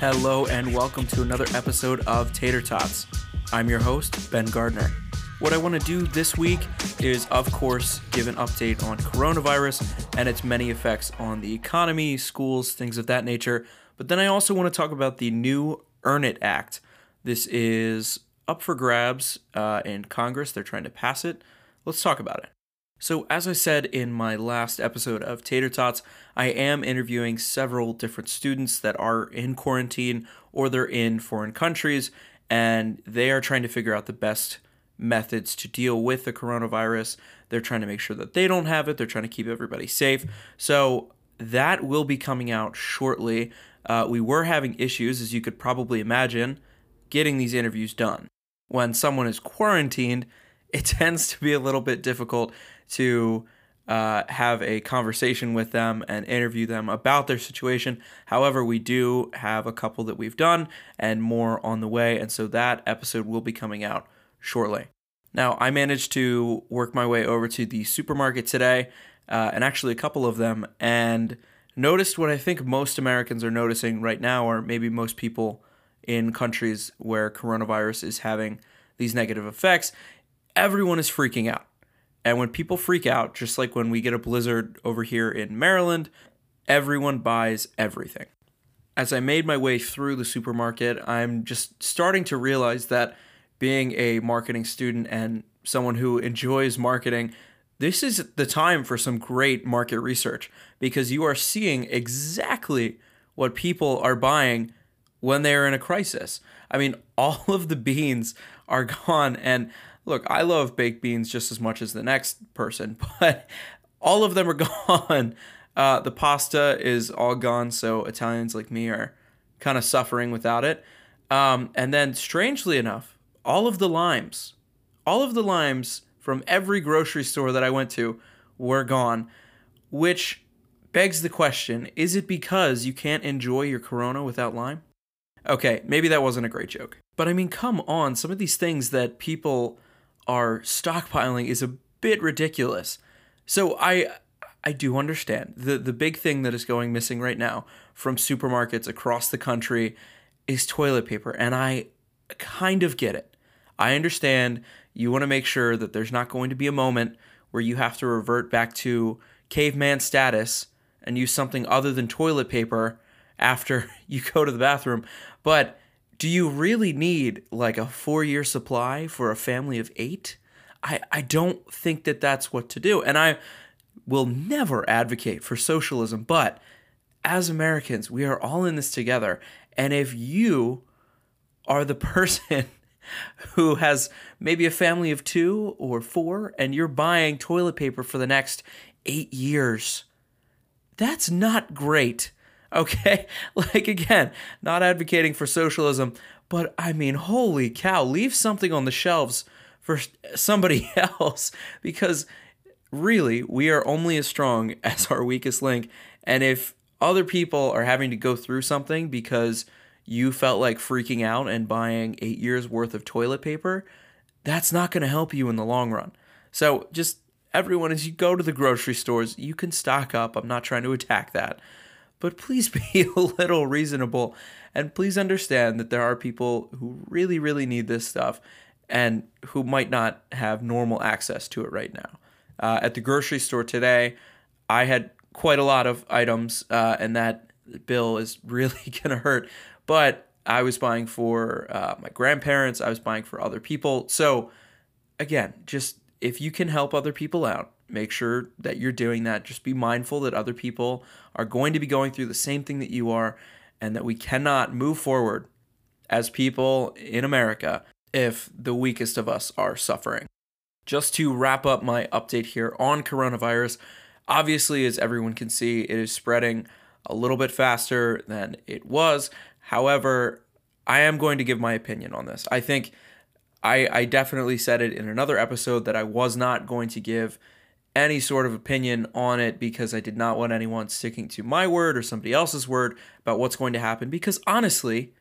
Hello, and welcome to another episode of Tater Tots. I'm your host, Ben Gardner. What I want to do this week is, of course, give an update on coronavirus and its many effects on the economy, schools, things of that nature. But then I also want to talk about the new Earn It Act. This is up for grabs uh, in Congress. They're trying to pass it. Let's talk about it. So, as I said in my last episode of Tater Tots, I am interviewing several different students that are in quarantine or they're in foreign countries, and they are trying to figure out the best methods to deal with the coronavirus. They're trying to make sure that they don't have it, they're trying to keep everybody safe. So, that will be coming out shortly. Uh, we were having issues, as you could probably imagine, getting these interviews done. When someone is quarantined, it tends to be a little bit difficult to uh, have a conversation with them and interview them about their situation. However, we do have a couple that we've done and more on the way, and so that episode will be coming out shortly. Now, I managed to work my way over to the supermarket today, uh, and actually a couple of them, and noticed what I think most Americans are noticing right now, or maybe most people in countries where coronavirus is having these negative effects. Everyone is freaking out and when people freak out, just like when we get a blizzard over here in Maryland, everyone buys everything. As I made my way through the supermarket, I'm just starting to realize that being a marketing student and someone who enjoys marketing, this is the time for some great market research because you are seeing exactly what people are buying when they're in a crisis. I mean, all of the beans are gone and look, I love baked beans just as much as the next person, but all of them are gone. Uh, the pasta is all gone, so Italians like me are kind of suffering without it. Um, and then, strangely enough, all of the limes, all of the limes from every grocery store that I went to were gone, which begs the question is it because you can't enjoy your Corona without lime? Okay, maybe that wasn't a great joke. But I mean, come on, some of these things that people are stockpiling is a bit ridiculous. So I I do understand. The the big thing that is going missing right now from supermarkets across the country is toilet paper and I kind of get it. I understand you want to make sure that there's not going to be a moment where you have to revert back to caveman status and use something other than toilet paper after you go to the bathroom. But do you really need like a four year supply for a family of eight? I, I don't think that that's what to do. And I will never advocate for socialism, but as Americans, we are all in this together. And if you are the person who has maybe a family of two or four and you're buying toilet paper for the next eight years, that's not great. Okay? Like, again, not advocating for socialism, but I mean, holy cow, leave something on the shelves for somebody else because really, we are only as strong as our weakest link. And if other people are having to go through something because you felt like freaking out and buying eight years worth of toilet paper, that's not going to help you in the long run. So, just everyone, as you go to the grocery stores, you can stock up. I'm not trying to attack that but please be a little reasonable and please understand that there are people who really, really need this stuff and who might not have normal access to it right now. Uh, at the grocery store today, I had quite a lot of items, uh, and that bill is really going to hurt. But I was buying for uh, my grandparents, I was buying for other people. So, again, just if you can help other people out, make sure that you're doing that. Just be mindful that other people are going to be going through the same thing that you are, and that we cannot move forward as people in America if the weakest of us are suffering. Just to wrap up my update here on coronavirus, obviously, as everyone can see, it is spreading a little bit faster than it was. However, I am going to give my opinion on this. I think I, I definitely said it in another episode that I was not going to give any sort of opinion on it because I did not want anyone sticking to my word or somebody else's word about what's going to happen. Because honestly,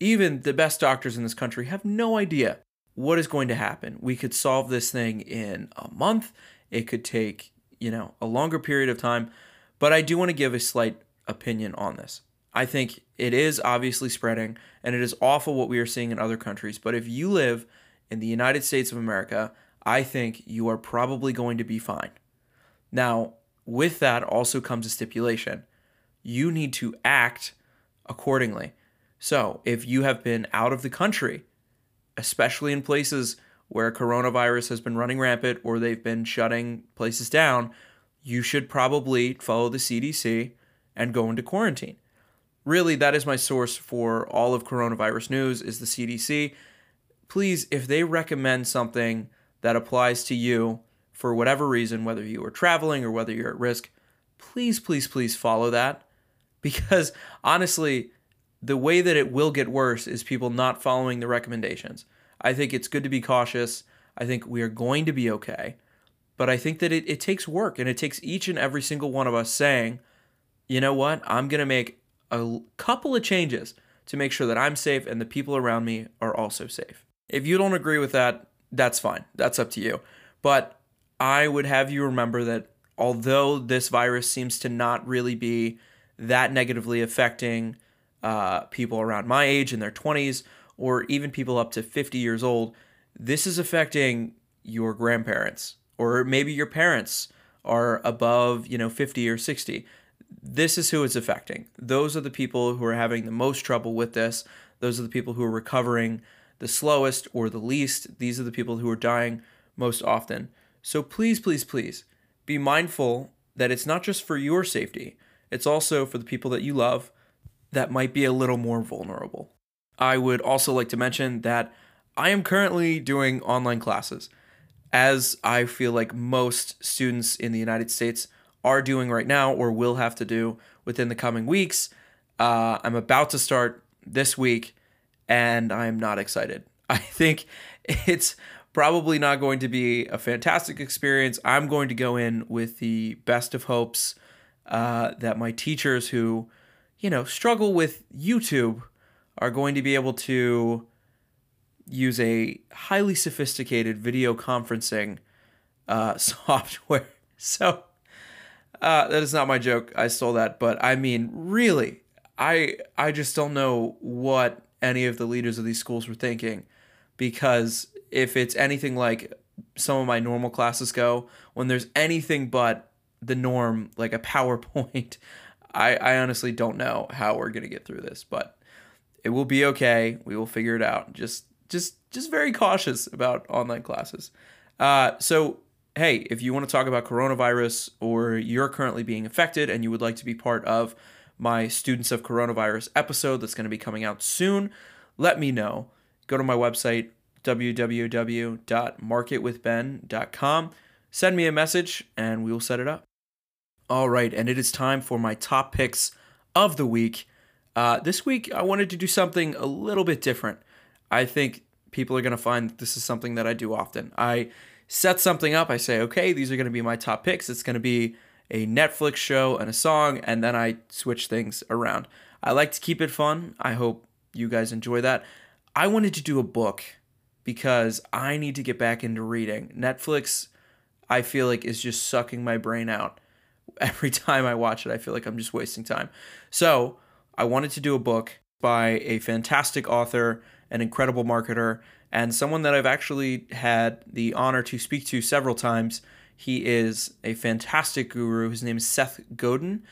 even the best doctors in this country have no idea what is going to happen. We could solve this thing in a month, it could take, you know, a longer period of time. But I do want to give a slight opinion on this. I think it is obviously spreading and it is awful what we are seeing in other countries. But if you live in the United States of America, I think you are probably going to be fine. Now, with that also comes a stipulation. You need to act accordingly. So, if you have been out of the country, especially in places where coronavirus has been running rampant or they've been shutting places down, you should probably follow the CDC and go into quarantine. Really, that is my source for all of coronavirus news is the CDC. Please, if they recommend something that applies to you for whatever reason, whether you are traveling or whether you're at risk, please, please, please follow that. Because honestly, the way that it will get worse is people not following the recommendations. I think it's good to be cautious. I think we are going to be okay. But I think that it, it takes work and it takes each and every single one of us saying, you know what, I'm going to make a couple of changes to make sure that I'm safe and the people around me are also safe. If you don't agree with that, that's fine. That's up to you. But I would have you remember that although this virus seems to not really be that negatively affecting uh, people around my age in their 20s or even people up to 50 years old, this is affecting your grandparents or maybe your parents are above, you know, 50 or 60. This is who it's affecting. Those are the people who are having the most trouble with this. Those are the people who are recovering the slowest or the least. These are the people who are dying most often. So please, please, please be mindful that it's not just for your safety, it's also for the people that you love that might be a little more vulnerable. I would also like to mention that I am currently doing online classes, as I feel like most students in the United States are doing right now or will have to do within the coming weeks. Uh, I'm about to start this week, and I'm not excited. I think it's probably not going to be a fantastic experience. I'm going to go in with the best of hopes uh, that my teachers who, you know, struggle with YouTube are going to be able to use a highly sophisticated video conferencing uh, software. So uh, that is not my joke. I stole that, but I mean, really, I I just don't know what any of the leaders of these schools were thinking, because if it's anything like some of my normal classes go, when there's anything but the norm, like a PowerPoint, I, I honestly don't know how we're gonna get through this, but it will be okay. We will figure it out. Just just just very cautious about online classes. Uh, so hey, if you want to talk about coronavirus or you're currently being affected and you would like to be part of my Students of Coronavirus episode that's going to be coming out soon, let me know. Go to my website, www.marketwithben.com. Send me a message and we will set it up. All right, and it is time for my top picks of the week. Uh, this week, I wanted to do something a little bit different. I think people are going to find this is something that I do often. I set something up, I say, okay, these are going to be my top picks. It's going to be a Netflix show and a song, and then I switch things around. I like to keep it fun. I hope you guys enjoy that. I wanted to do a book because I need to get back into reading. Netflix, I feel like, is just sucking my brain out. Every time I watch it, I feel like I'm just wasting time. So, I wanted to do a book by a fantastic author, an incredible marketer, and someone that I've actually had the honor to speak to several times. He is a fantastic guru. His name is Seth Godin.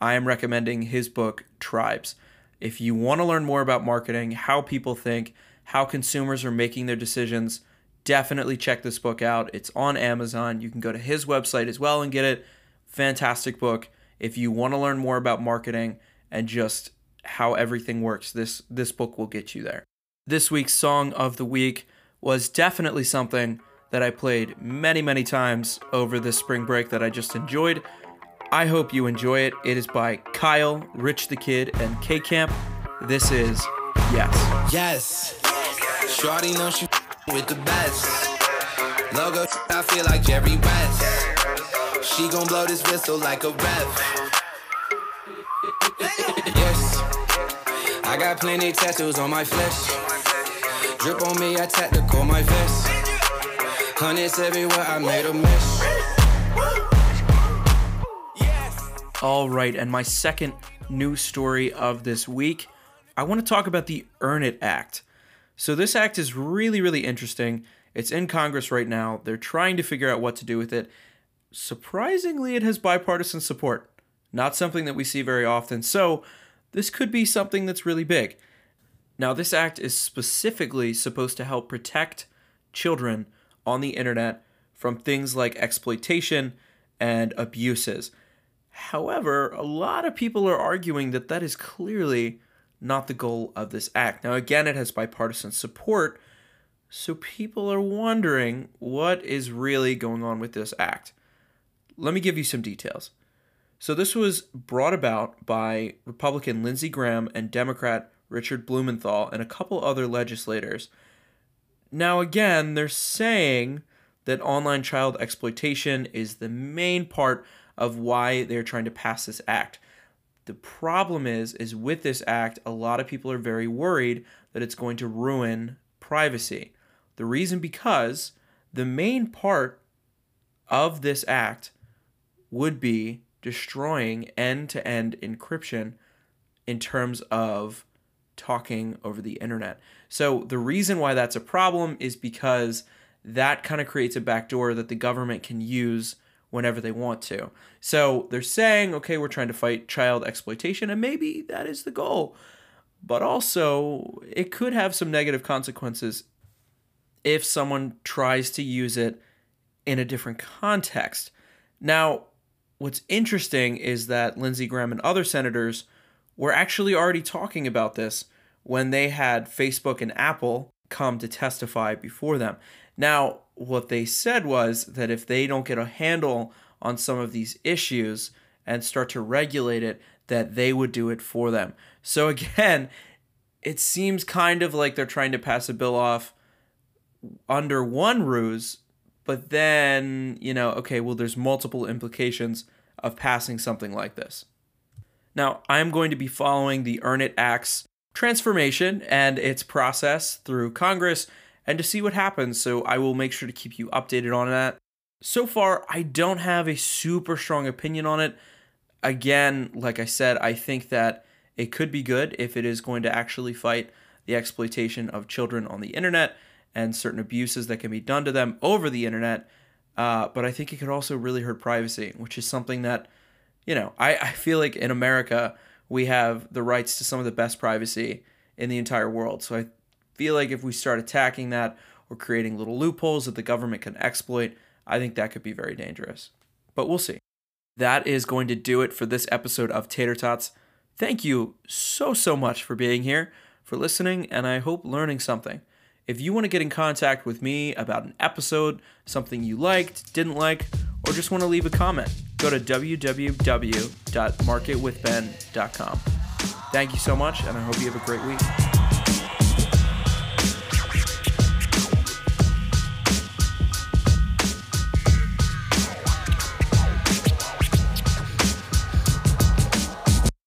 I am recommending his book, Tribes. If you want to learn more about marketing, how people think, how consumers are making their decisions, definitely check this book out. It's on Amazon. You can go to his website as well and get it. Fantastic book. If you want to learn more about marketing, and just how everything works. This this book will get you there. This week's song of the week was definitely something that I played many many times over this spring break that I just enjoyed. I hope you enjoy it. It is by Kyle, Rich the Kid, and K Camp. This is Yes. Yes. Shorty know she with the best. Logo, I feel like Jerry West. She gon' blow this whistle like a ref. Yes. I got plenty tattoos on my flesh. Drip on me, I tactical my vest. Hundreds everywhere, I made a mess. All right, and my second news story of this week. I want to talk about the Earn It Act. So, this act is really, really interesting. It's in Congress right now. They're trying to figure out what to do with it. Surprisingly, it has bipartisan support, not something that we see very often. So, this could be something that's really big. Now, this act is specifically supposed to help protect children on the internet from things like exploitation and abuses. However, a lot of people are arguing that that is clearly not the goal of this act. Now, again, it has bipartisan support, so people are wondering what is really going on with this act. Let me give you some details. So, this was brought about by Republican Lindsey Graham and Democrat Richard Blumenthal and a couple other legislators. Now, again, they're saying that online child exploitation is the main part of why they're trying to pass this act. The problem is is with this act, a lot of people are very worried that it's going to ruin privacy. The reason because the main part of this act would be destroying end-to-end encryption in terms of talking over the internet. So the reason why that's a problem is because that kind of creates a backdoor that the government can use whenever they want to. So they're saying, okay, we're trying to fight child exploitation, and maybe that is the goal. But also, it could have some negative consequences if someone tries to use it in a different context. Now, what's interesting is that Lindsey Graham and other senators were actually already talking about this when they had Facebook and Apple come to testify before them. Now, what they said was that if they don't get a handle on some of these issues and start to regulate it, that they would do it for them. So again, it seems kind of like they're trying to pass a bill off under one ruse, but then, you know, okay, well, there's multiple implications of passing something like this. Now, I'm going to be following the Earn It Act's transformation and its process through Congress and to see what happens. So I will make sure to keep you updated on that. So far, I don't have a super strong opinion on it. Again, like I said, I think that it could be good if it is going to actually fight the exploitation of children on the internet and certain abuses that can be done to them over the internet. Uh, but I think it could also really hurt privacy, which is something that, you know, I, I feel like in America, we have the rights to some of the best privacy in the entire world. So I feel like if we start attacking that or creating little loopholes that the government can exploit, I think that could be very dangerous. But we'll see. That is going to do it for this episode of Tater Tots. Thank you so, so much for being here, for listening, and I hope learning something. If you want to get in contact with me about an episode, something you liked, didn't like, or just want to leave a comment, go to www.marketwithben.com. Thank you so much, and I hope you have a great week.